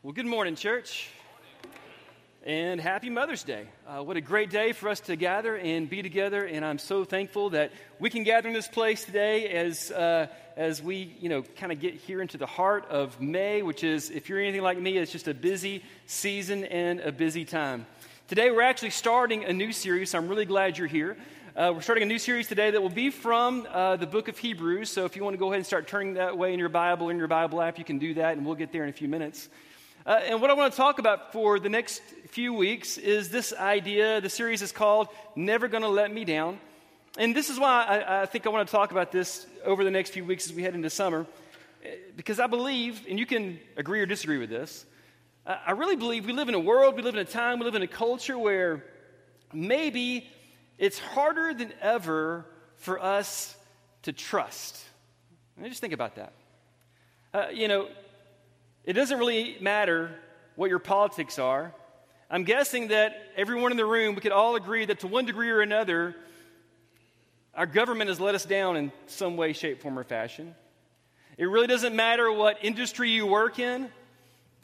Well, good morning, church. And happy Mother's Day. Uh, what a great day for us to gather and be together. And I'm so thankful that we can gather in this place today as, uh, as we, you know, kind of get here into the heart of May, which is, if you're anything like me, it's just a busy season and a busy time. Today, we're actually starting a new series, so I'm really glad you're here. Uh, we're starting a new series today that will be from uh, the book of Hebrews. So if you want to go ahead and start turning that way in your Bible, in your Bible app, you can do that, and we'll get there in a few minutes. Uh, and what I want to talk about for the next few weeks is this idea. The series is called Never Gonna Let Me Down. And this is why I, I think I want to talk about this over the next few weeks as we head into summer. Uh, because I believe, and you can agree or disagree with this, I really believe we live in a world, we live in a time, we live in a culture where maybe it's harder than ever for us to trust. Mean, just think about that. Uh, you know, it doesn't really matter what your politics are. I'm guessing that everyone in the room, we could all agree that to one degree or another, our government has let us down in some way, shape, form, or fashion. It really doesn't matter what industry you work in.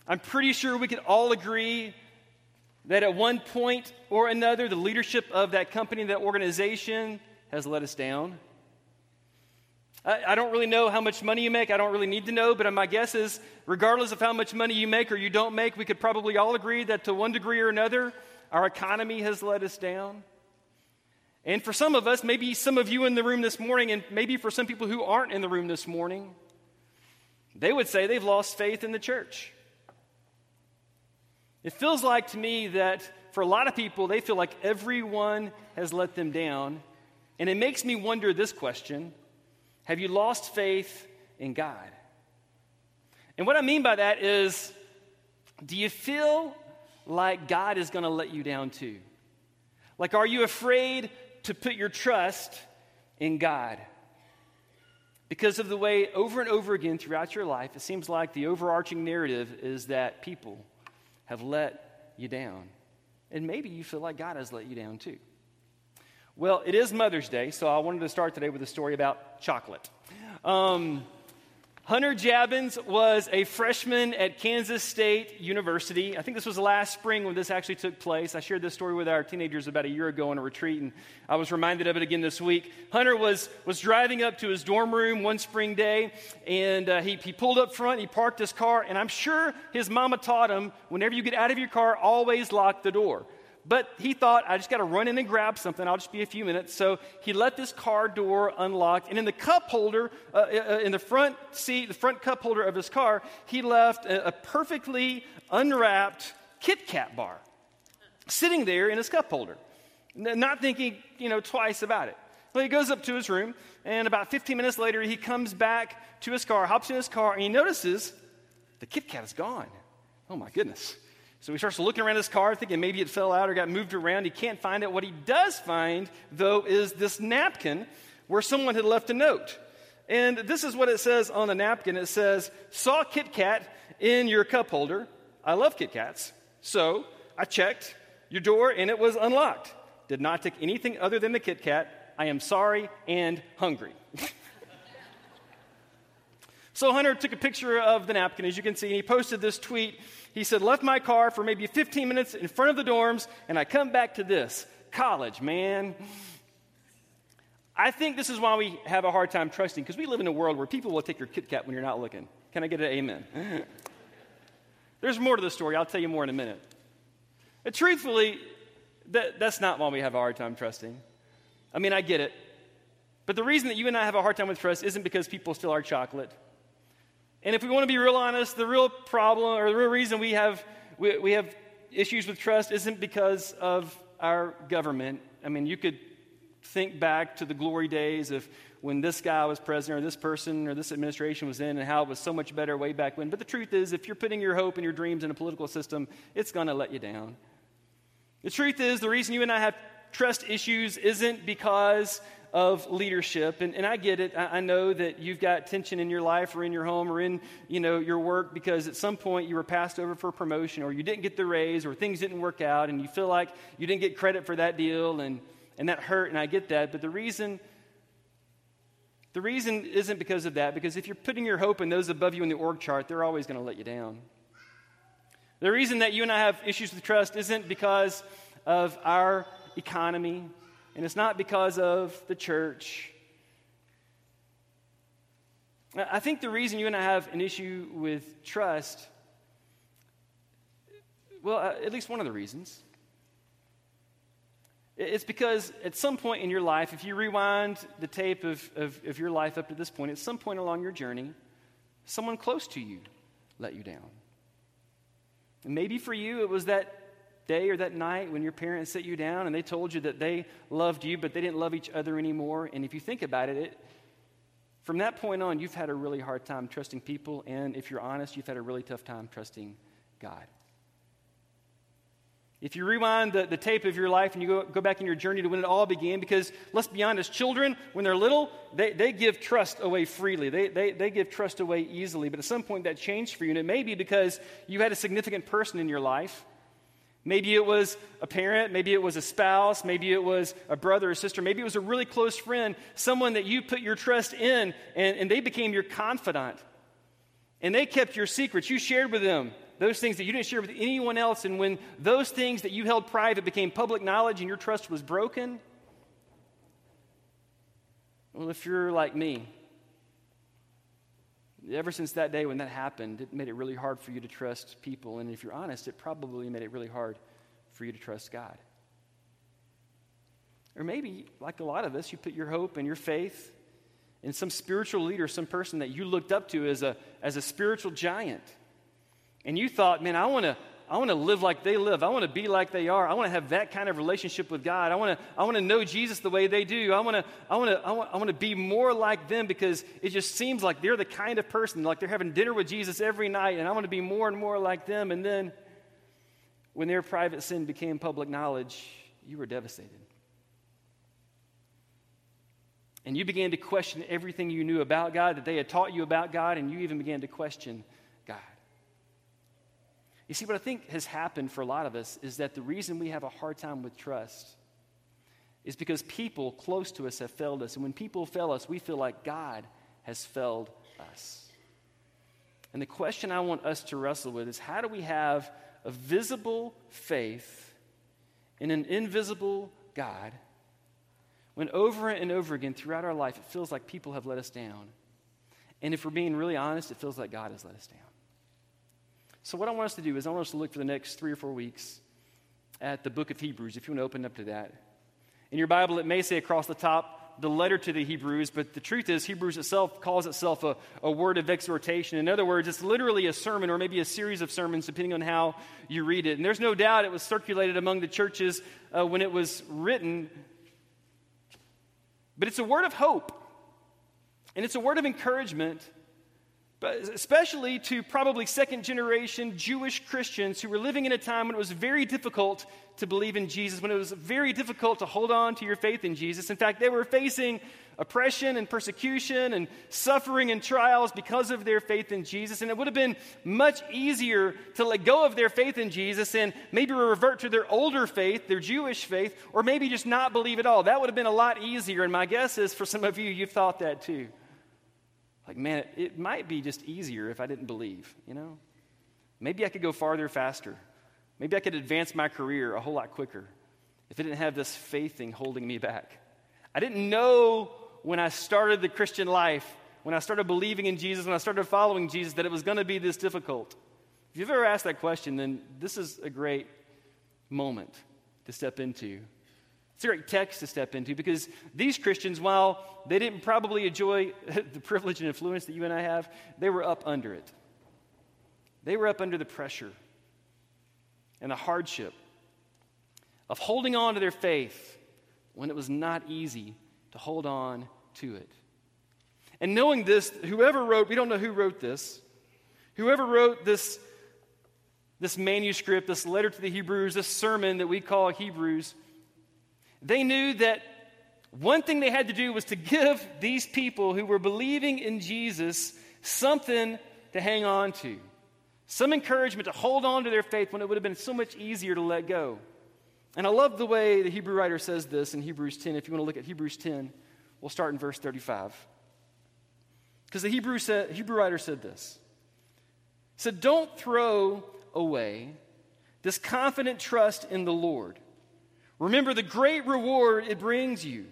I'm pretty sure we could all agree that at one point or another, the leadership of that company, that organization, has let us down. I, don't really know how much money you make. I don't really need to know, but my guess is, regardless of how much money you make or you don't make, we could probably all agree that to one degree or another, our economy has let us down. And for some of us, maybe some of you in the room this morning, and maybe for some people who aren't in the room this morning, they would say they've lost faith in the church. It feels like to me that for a lot of people, they feel like everyone has let them down. And it makes me wonder this question have you lost faith in God? And what I mean by that is, do you feel like God is going to let you down too? Like, are you afraid to put your trust in God? Because of the way over and over again throughout your life, it seems like the overarching narrative is that people have let you down. And maybe you feel like God has let you down too. Well, it is Mother's Day, so I wanted to start today with a story about chocolate. Um, Hunter Jabbins was a freshman at Kansas State University. I think this was last spring when this actually took place. I shared this story with our teenagers about a year ago on a retreat, and I was reminded of it again this week. Hunter was, was driving up to his dorm room one spring day, and uh, he, he pulled up front, he parked his car, and I'm sure his mama taught him whenever you get out of your car, always lock the door. But he thought, I just got to run in and grab something. I'll just be a few minutes. So he let this car door unlocked. And in the cup holder, uh, uh, in the front seat, the front cup holder of his car, he left a, a perfectly unwrapped Kit Kat bar sitting there in his cup holder, not thinking, you know, twice about it. Well, he goes up to his room, and about 15 minutes later, he comes back to his car, hops in his car, and he notices the Kit Kat is gone. Oh my goodness. So he starts looking around his car, thinking maybe it fell out or got moved around. He can't find it. What he does find, though, is this napkin where someone had left a note. And this is what it says on the napkin it says, Saw Kit Kat in your cup holder. I love Kit Kats. So I checked your door and it was unlocked. Did not take anything other than the Kit Kat. I am sorry and hungry. so Hunter took a picture of the napkin, as you can see, and he posted this tweet he said, left my car for maybe 15 minutes in front of the dorms, and I come back to this college, man. I think this is why we have a hard time trusting, because we live in a world where people will take your Kit Kat when you're not looking. Can I get an amen? There's more to the story. I'll tell you more in a minute. Truthfully, that, that's not why we have a hard time trusting. I mean, I get it. But the reason that you and I have a hard time with trust isn't because people steal our chocolate. And if we want to be real honest, the real problem or the real reason we have, we, we have issues with trust isn't because of our government. I mean, you could think back to the glory days of when this guy was president or this person or this administration was in and how it was so much better way back when. But the truth is, if you're putting your hope and your dreams in a political system, it's going to let you down. The truth is, the reason you and I have trust issues isn't because of leadership. And, and I get it. I, I, know that you've got tension in your life or in your home or in you know, your work because at some point you were passed over for promotion or you didn't get the raise or things didn't work out and you feel like you didn't get credit for that deal and, and that hurt. And I get that. But the reason. The reason isn't because of that, because if you're putting your hope in those above you in the org chart, they're always going to let you down. The reason that you and I have issues with trust isn't because of our economy, and it's not because of the church. I think the reason you and I have an issue with trust, well, uh, at least one of the reasons, it's because at some point in your life, if you rewind the tape of, of, of, your life up to this point, at some point along your journey, someone close to you let you down. And maybe for you, it was that day or that night when your parents set you down and they told you that they loved you, but they didn't love each other anymore. And if you think about it, it from that point on, you've had a really hard time trusting people. And if you're honest, you've had a really tough time trusting God. If you rewind the, the tape of your life and you go, go back in your journey to when it all began, because let's be honest, children, when they're little, they, they give trust away freely. They, they, they give trust away easily. But at some point that changed for you. And it may be because you had a significant person in your life. Maybe it was a parent, maybe it was a spouse, maybe it was a brother or sister, maybe it was a really close friend, someone that you put your trust in, and, and they became your confidant. And they kept your secrets. You shared with them those things that you didn't share with anyone else, and when those things that you held private became public knowledge and your trust was broken, well, if you're like me, ever since that day when that happened, it made it really hard for you to trust people. And if you're honest, it probably made it really hard for you to trust God. Or maybe, like a lot of us, you put your hope and your faith in some spiritual leader, some person that you looked up to as a, as a spiritual giant. And you thought, man, I want to I want to live like they live. I want to be like they are. I want to have that kind of relationship with God. I want to, I want to know Jesus the way they do. I want to, I want to, I want, I want to be more like them because it just seems like they're the kind of person, like they're having dinner with Jesus every night, and I want to be more and more like them. And then when their private sin became public knowledge, you were devastated. And you began to question everything you knew about God, that they had taught you about God, and you even began to question God. You see, what I think has happened for a lot of us is that the reason we have a hard time with trust is because people close to us have failed us. And when people fail us, we feel like God has failed us. And the question I want us to wrestle with is how do we have a visible faith in an invisible God when over and over again throughout our life it feels like people have let us down? And if we're being really honest, it feels like God has let us down. So, what I want us to do is, I want us to look for the next three or four weeks at the book of Hebrews, if you want to open up to that. In your Bible, it may say across the top, the letter to the Hebrews, but the truth is, Hebrews itself calls itself a, a word of exhortation. In other words, it's literally a sermon or maybe a series of sermons, depending on how you read it. And there's no doubt it was circulated among the churches uh, when it was written. But it's a word of hope, and it's a word of encouragement especially to probably second generation Jewish Christians who were living in a time when it was very difficult to believe in Jesus, when it was very difficult to hold on to your faith in Jesus. In fact, they were facing oppression and persecution and suffering and trials because of their faith in Jesus. And it would have been much easier to let go of their faith in Jesus and maybe revert to their older faith, their Jewish faith, or maybe just not believe at all. That would have been a lot easier. And my guess is for some of you, you've thought that too. Like, man, it, it might be just easier if I didn't believe, you know? Maybe I could go farther faster. Maybe I could advance my career a whole lot quicker if I didn't have this faith thing holding me back. I didn't know when I started the Christian life, when I started believing in Jesus, when I started following Jesus, that it was going to be this difficult. If you've ever asked that question, then this is a great moment to step into it's a great text to step into because these Christians, while they didn't probably enjoy the privilege and influence that you and I have, they were up under it. They were up under the pressure and the hardship of holding on to their faith when it was not easy to hold on to it. And knowing this, whoever wrote, we don't know who wrote this, whoever wrote this, this manuscript, this letter to the Hebrews, this sermon that we call Hebrews, they knew that one thing they had to do was to give these people who were believing in Jesus something to hang on to, some encouragement to hold on to their faith when it would have been so much easier to let go. And I love the way the Hebrew writer says this in Hebrews 10. If you want to look at Hebrews 10, we'll start in verse 35. Because the Hebrew, Hebrew writer said this. He said, Don't throw away this confident trust in the Lord. Remember the great reward it brings you.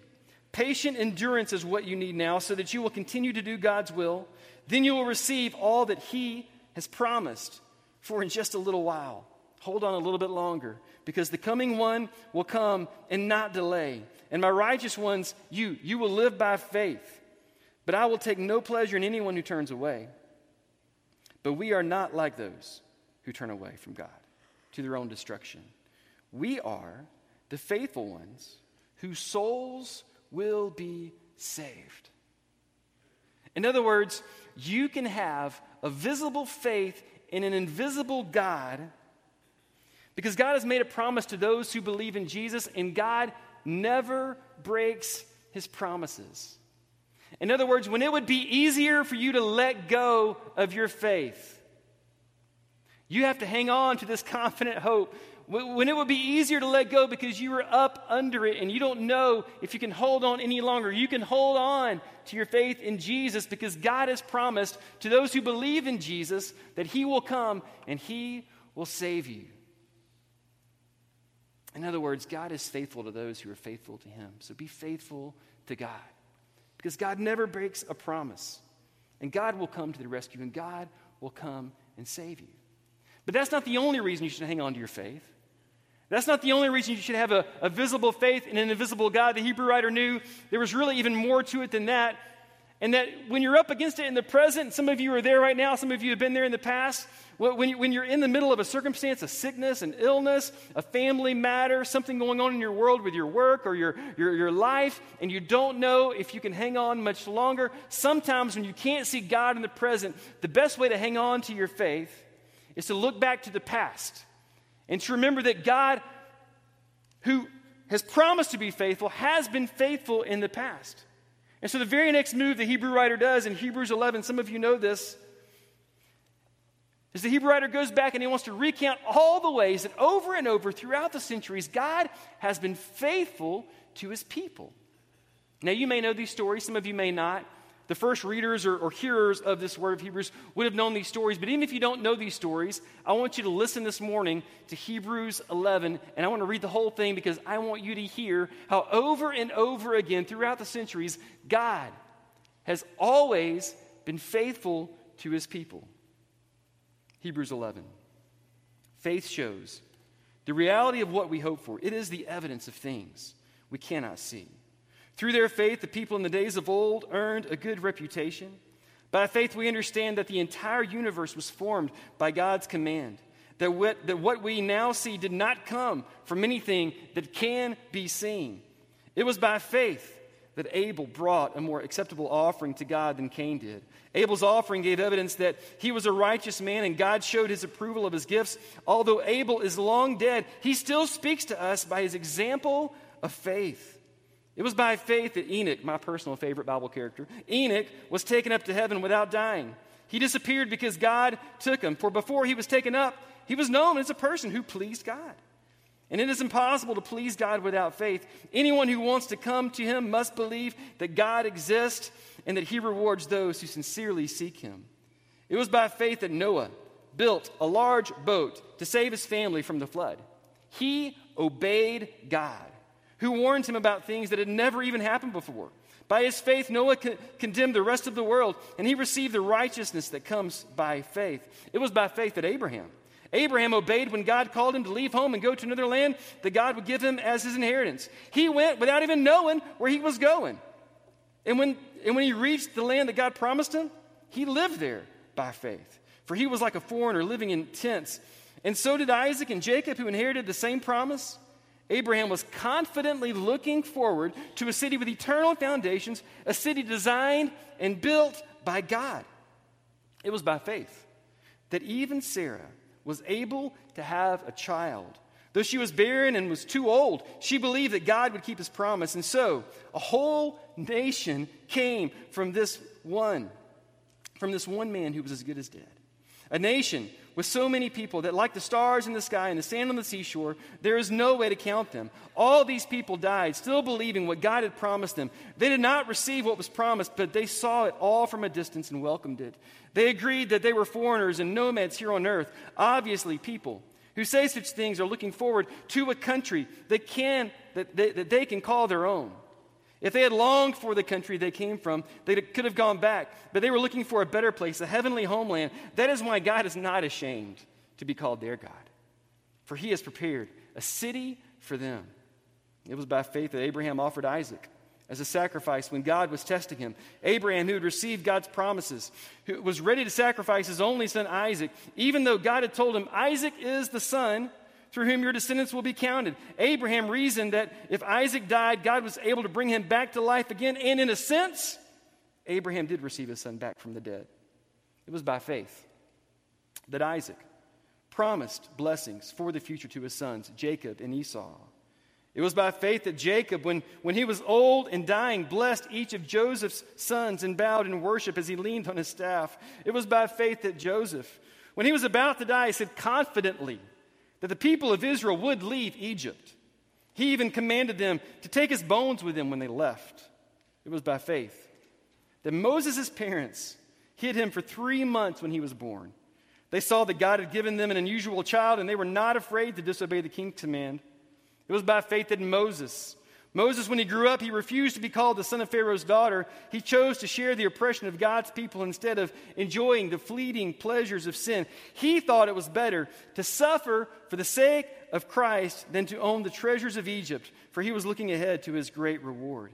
Patient endurance is what you need now so that you will continue to do God's will. Then you will receive all that He has promised. For in just a little while, hold on a little bit longer, because the coming one will come and not delay. And my righteous ones, you, you will live by faith. But I will take no pleasure in anyone who turns away. But we are not like those who turn away from God to their own destruction. We are the faithful ones whose souls will be saved. In other words, you can have a visible faith in an invisible God because God has made a promise to those who believe in Jesus, and God never breaks his promises. In other words, when it would be easier for you to let go of your faith, you have to hang on to this confident hope. When it would be easier to let go because you were up under it and you don't know if you can hold on any longer, you can hold on to your faith in Jesus because God has promised to those who believe in Jesus that He will come and He will save you. In other words, God is faithful to those who are faithful to Him. So be faithful to God because God never breaks a promise. And God will come to the rescue and God will come and save you. But that's not the only reason you should hang on to your faith. That's not the only reason you should have a, a visible faith in an invisible God. The Hebrew writer knew there was really even more to it than that. And that when you're up against it in the present, some of you are there right now, some of you have been there in the past. When, you, when you're in the middle of a circumstance, a sickness, an illness, a family matter, something going on in your world with your work or your, your, your life, and you don't know if you can hang on much longer, sometimes when you can't see God in the present, the best way to hang on to your faith is to look back to the past and to remember that God, who has promised to be faithful, has been faithful in the past. And so the very next move the Hebrew writer does in Hebrews 11, some of you know this, is the Hebrew writer goes back and he wants to recount all the ways that over and over throughout the centuries, God has been faithful to his people. Now, you may know these stories, some of you may not. The first readers or, or, hearers of this word of Hebrews would have known these stories, but even if you don't know these stories, I want you to listen this morning to Hebrews 11, and I want to read the whole thing because I want you to hear how over and over again throughout the centuries, God has always been faithful to his people. Hebrews 11. Faith shows the reality of what we hope for, it is the evidence of things we cannot see. Through their faith, the people in the days of old earned a good reputation. By faith, we understand that the entire universe was formed by God's command, that what, that what we now see did not come from anything that can be seen. It was by faith that Abel brought a more acceptable offering to God than Cain did. Abel's offering gave evidence that he was a righteous man and God showed his approval of his gifts. Although Abel is long dead, he still speaks to us by his example of faith. It was by faith that Enoch, my personal favorite Bible character, Enoch was taken up to heaven without dying. He disappeared because God took him. For before he was taken up, he was known as a person who pleased God. And it is impossible to please God without faith. Anyone who wants to come to him must believe that God exists and that he rewards those who sincerely seek him. It was by faith that Noah built a large boat to save his family from the flood. He obeyed God who warned him about things that had never even happened before. By his faith, Noah con- condemned the rest of the world, and he received the righteousness that comes by faith. It was by faith that Abraham. Abraham obeyed when God called him to leave home and go to another land that God would give him as his inheritance. He went without even knowing where he was going. And when, and when he reached the land that God promised him, he lived there by faith. For he was like a foreigner living in tents. And so did Isaac and Jacob, who inherited the same promise. Abraham was confidently looking forward to a city with eternal foundations, a city designed and built by God. It was by faith that even Sarah was able to have a child. Though she was barren and was too old, she believed that God would keep his promise. And so, a whole nation came from this one, from this one man who was as good as dead. A nation with so many people that, like the stars in the sky and the sand on the seashore, there is no way to count them. All these people died, still believing what God had promised them. They did not receive what was promised, but they saw it all from a distance and welcomed it. They agreed that they were foreigners and nomads here on earth, obviously, people who say such things are looking forward to a country that, can, that, they, that they can call their own. If they had longed for the country they came from, they could have gone back. But they were looking for a better place, a heavenly homeland. That is why God is not ashamed to be called their God. For he has prepared a city for them. It was by faith that Abraham offered Isaac as a sacrifice when God was testing him. Abraham, who had received God's promises, who was ready to sacrifice his only son Isaac, even though God had told him, Isaac is the son through whom your descendants will be counted. Abraham reasoned that if Isaac died, God was able to bring him back to life again. And in a sense, Abraham did receive his son back from the dead. It was by faith that Isaac promised blessings for the future to his sons, Jacob and Esau. It was by faith that Jacob, when, when he was old and dying, blessed each of Joseph's sons and bowed in worship as he leaned on his staff. It was by faith that Joseph, when he was about to die, said confidently, that the people of Israel would leave Egypt. He even commanded them to take his bones with them when they left. It was by faith that Moses' parents hid him for three months when he was born. They saw that God had given them an unusual child, and they were not afraid to disobey the king's command. It was by faith that Moses, Moses, when he grew up, he refused to be called the son of Pharaoh's daughter. He chose to share the oppression of God's people instead of enjoying the fleeting pleasures of sin. He thought it was better to suffer for the sake of Christ than to own the treasures of Egypt, for he was looking ahead to his great reward.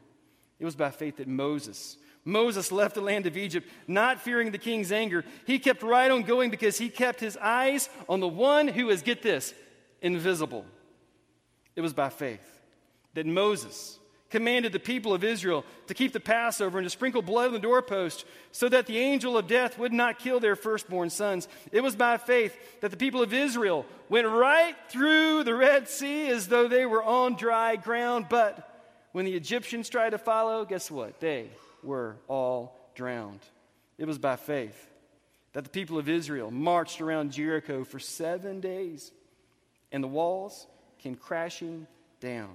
It was by faith that Moses, Moses left the land of Egypt, not fearing the king's anger. He kept right on going because he kept his eyes on the one who is, get this, invisible. It was by faith that Moses commanded the people of Israel to keep the Passover and to sprinkle blood on the doorpost so that the angel of death would not kill their firstborn sons. It was by faith that the people of Israel went right through the Red Sea as though they were on dry ground. But when the Egyptians tried to follow, guess what? They were all drowned. It was by faith that the people of Israel marched around Jericho for seven days and the walls came crashing down.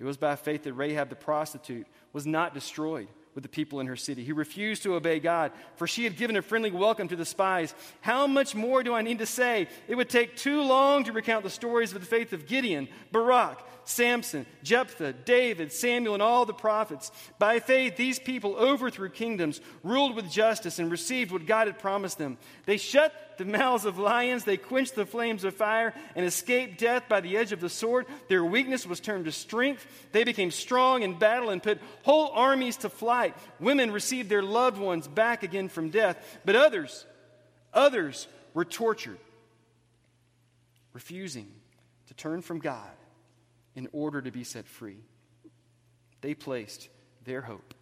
It was by faith that Rahab the prostitute was not destroyed with the people in her city. He refused to obey God, for she had given a friendly welcome to the spies. How much more do I need to say? It would take too long to recount the stories of the faith of Gideon, Barak, Samson, Jephthah, David, Samuel, and all the prophets. By faith, these people overthrew kingdoms, ruled with justice, and received what God had promised them. They shut the mouths of lions, they quenched the flames of fire, and escaped death by the edge of the sword. Their weakness was turned to strength. They became strong in battle and put whole armies to flight. Women received their loved ones back again from death, but others, others were tortured, refusing to turn from God in order to be set free. They placed their hope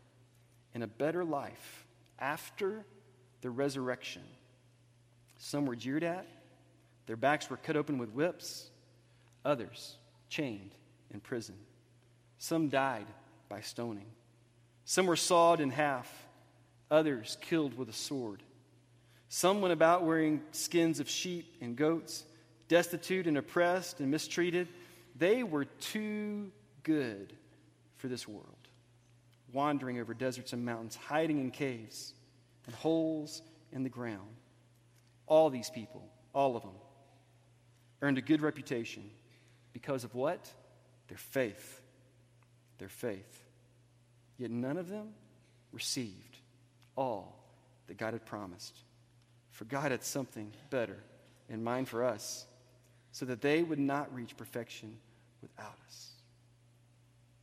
in a better life after the resurrection. Some were jeered at, their backs were cut open with whips, others chained in prison. Some died by stoning. Some were sawed in half, others killed with a sword. Some went about wearing skins of sheep and goats, destitute and oppressed and mistreated they were too good for this world, wandering over deserts and mountains, hiding in caves and holes in the ground. All these people, all of them, earned a good reputation because of what? Their faith. Their faith. Yet none of them received all that God had promised. For God had something better in mind for us, so that they would not reach perfection without us.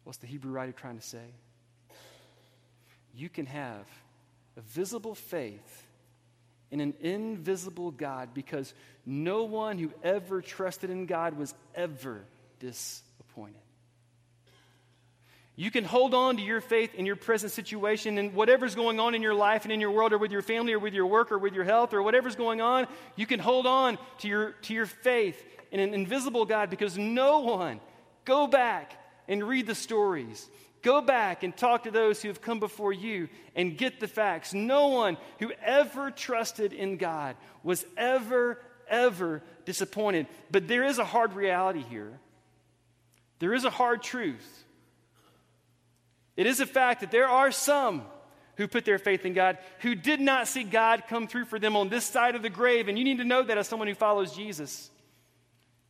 What's the Hebrew writer trying to say? You can have a visible faith in an invisible God because no one who ever trusted in God was ever disappointed. You can hold on to your faith in your present situation and whatever's going on in your life and in your world or with your family or with your work or with your health or whatever's going on, you can hold on to your, to your faith in an invisible God because no one, go back and read the stories. Go back and talk to those who have come before you and get the facts. No one who ever trusted in God was ever, ever disappointed. But there is a hard reality here. There is a hard truth. It is a fact that there are some who put their faith in God who did not see God come through for them on this side of the grave. And you need to know that as someone who follows Jesus.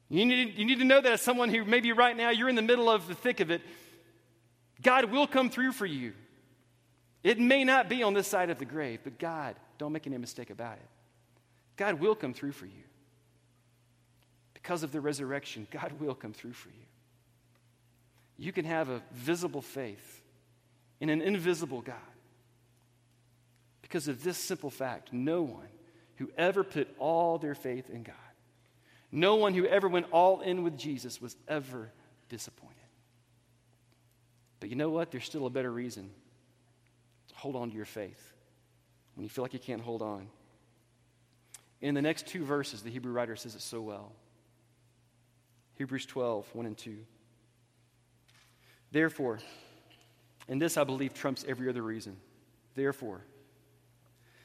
You need, you need to know that as someone who maybe right now you're in the middle of the thick of it. God will come through for you. It may not be on this side of the grave, but God, don't make any mistake about it. God will come through for you. Because of the resurrection, God will come through for you. You can have a visible faith in an invisible God. Because of this simple fact no one who ever put all their faith in God, no one who ever went all in with Jesus was ever disappointed. But you know what? There's still a better reason hold on to your faith when you feel like you can't hold on. In the next two verses, the Hebrew writer says it so well Hebrews 12, 1 and 2. Therefore, and this I believe trumps every other reason. Therefore,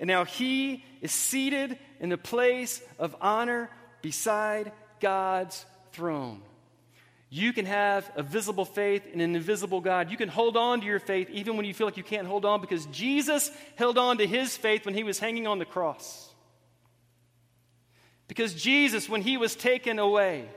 And now he is seated in the place of honor beside God's throne. You can have a visible faith in an invisible God. You can hold on to your faith even when you feel like you can't hold on because Jesus held on to his faith when he was hanging on the cross. Because Jesus, when he was taken away,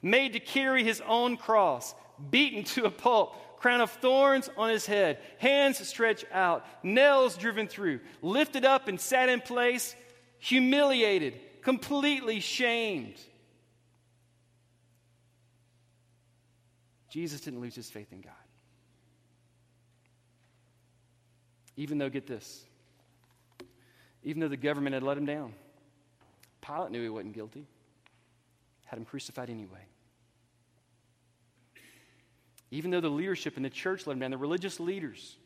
made to carry his own cross, beaten to a pulp, crown of thorns on his head, hands stretched out, nails driven through, lifted up and sat in place, humiliated, completely shamed Jesus didn't lose his faith in God. Even though, get this, even though the government had let him down, Pilate knew he wasn't guilty, had him crucified anyway. Even though the leadership in the church let him down, the religious leaders,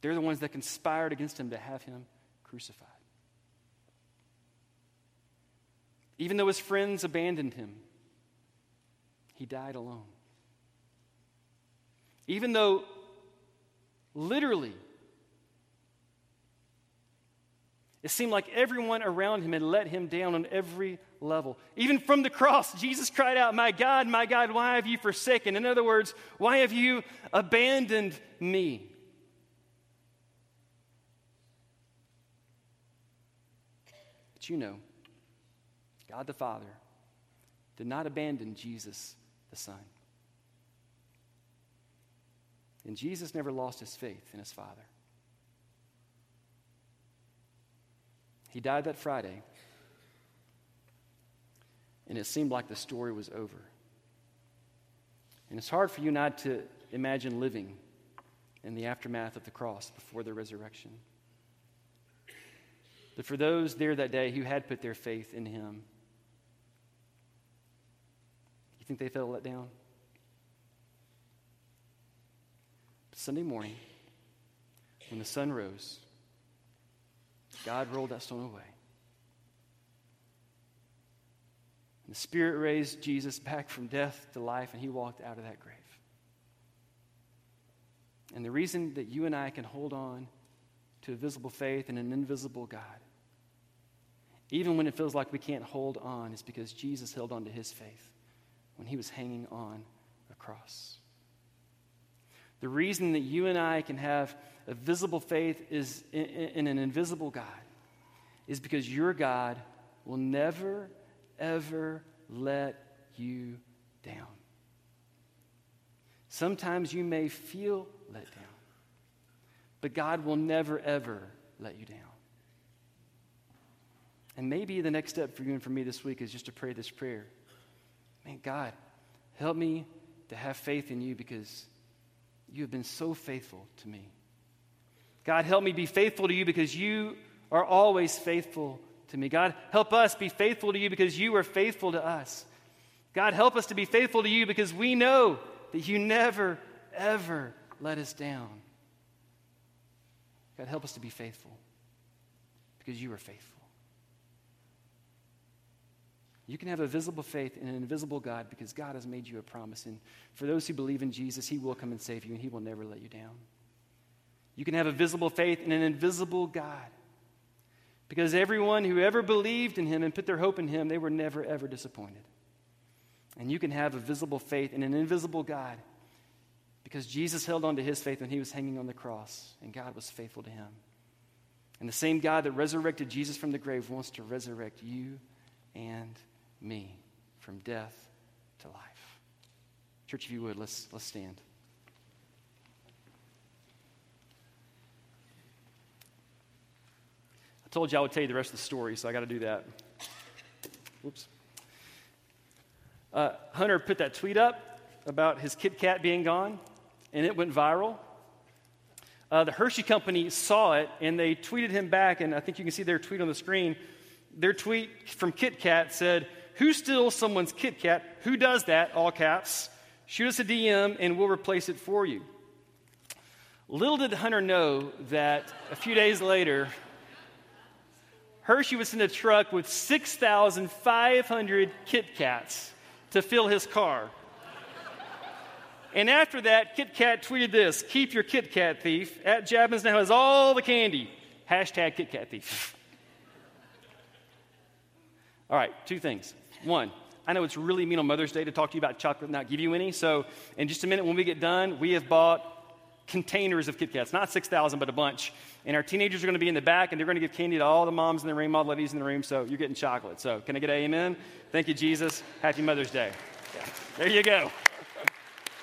they're the ones that conspired against him to have him crucified. Even though his friends abandoned him, he died alone. Even though literally it seemed like everyone around him had let him down on every level. Even from the cross, Jesus cried out, My God, my God, why have you forsaken? In other words, why have you abandoned me? But you know, God the Father did not abandon Jesus the Son. And Jesus never lost his faith in his Father. He died that Friday, and it seemed like the story was over. And it's hard for you not to imagine living in the aftermath of the cross before the resurrection. But for those there that day who had put their faith in him, you think they felt let down? But Sunday morning, when the sun rose, God rolled that stone away. And the Spirit raised Jesus back from death to life, and he walked out of that grave. And the reason that you and I can hold on to a visible faith and an invisible God, even when it feels like we can't hold on, is because Jesus held on to his faith when he was hanging on a cross. The reason that you and I can have a visible faith is in, in an invisible God is because your God will never, ever let you down. Sometimes you may feel let down, but God will never, ever let you down. And maybe the next step for you and for me this week is just to pray this prayer. Man, God, help me to have faith in you because You have been so faithful to me. God, help me be faithful to you because you are always faithful to me. God, help us be faithful to you because you are faithful to us. God, help us to be faithful to you because we know that you never, ever let us down. God, help us to be faithful because you are faithful. You can have a visible faith in an invisible God because God has made you a promise. And for those who believe in Jesus, He will come and save you and He will never let you down. You can have a visible faith in an invisible God because everyone who ever believed in Him and put their hope in Him, they were never, ever disappointed. And you can have a visible faith in an invisible God because Jesus held on to His faith when He was hanging on the cross and God was faithful to Him. And the same God that resurrected Jesus from the grave wants to resurrect you and me from death to life. Church, if you would, let's, let's stand. Told you I would tell you the rest of the story, so I got to do that. Whoops. Uh, Hunter put that tweet up about his Kit Kat being gone, and it went viral. Uh, the Hershey Company saw it, and they tweeted him back, and I think you can see their tweet on the screen. Their tweet from Kit Kat said, Who steals someone's Kit Kat? Who does that? All caps. Shoot us a DM, and we'll replace it for you. Little did Hunter know that a few days later, Hershey would send a truck with 6,500 Kit Kats to fill his car. And after that, Kit Kat tweeted this Keep your Kit Kat thief. At Jabbins now has all the candy. Hashtag Kit Kat thief. all right, two things. One, I know it's really mean on Mother's Day to talk to you about chocolate and not give you any. So, in just a minute, when we get done, we have bought containers of Kit Kats, not 6,000, but a bunch. And our teenagers are going to be in the back, and they're going to give candy to all the moms in the room, all the ladies in the room. So, you're getting chocolate. So, can I get an amen? Thank you, Jesus. Happy Mother's Day. Yeah. There you go.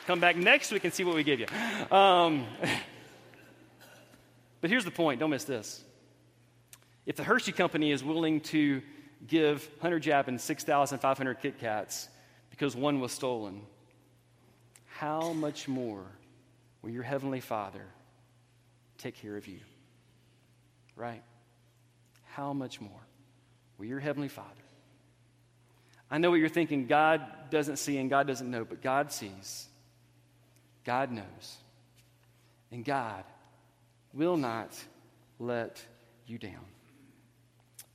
Come back next week and see what we give you. Um, but here's the point don't miss this. If the Hershey Company is willing to give Hunter Jabbin 6,500 Kit Kats because one was stolen, how much more will your Heavenly Father take care of you? Right? How much more will your Heavenly Father? I know what you're thinking God doesn't see and God doesn't know, but God sees. God knows. And God will not let you down.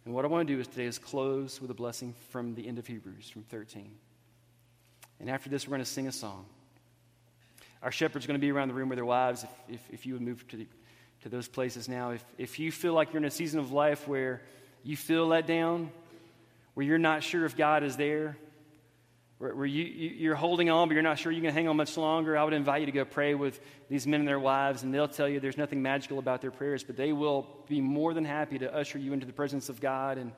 And what I want to do is today is close with a blessing from the end of Hebrews, from 13. And after this, we're going to sing a song. Our shepherds going to be around the room with their wives. If, if, if you would move to, the, to those places now, if, if you feel like you're in a season of life where you feel let down, where you're not sure if God is there, where, where you, you're holding on, but you're not sure you can hang on much longer, I would invite you to go pray with these men and their wives, and they'll tell you there's nothing magical about their prayers, but they will be more than happy to usher you into the presence of God. And,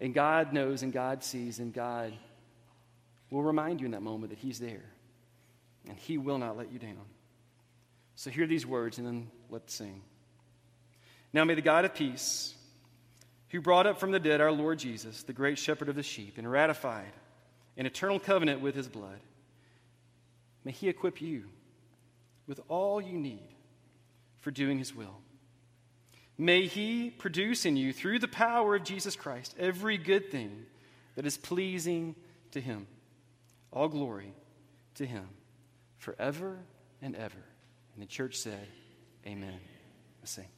and God knows, and God sees, and God will remind you in that moment that He's there, and He will not let you down. So hear these words, and then let's sing. Now may the God of peace, who brought up from the dead our Lord Jesus, the great shepherd of the sheep, and ratified an eternal covenant with his blood. May he equip you with all you need for doing his will. May he produce in you, through the power of Jesus Christ, every good thing that is pleasing to him. All glory to him forever and ever. And the church said, Amen. Let's sing.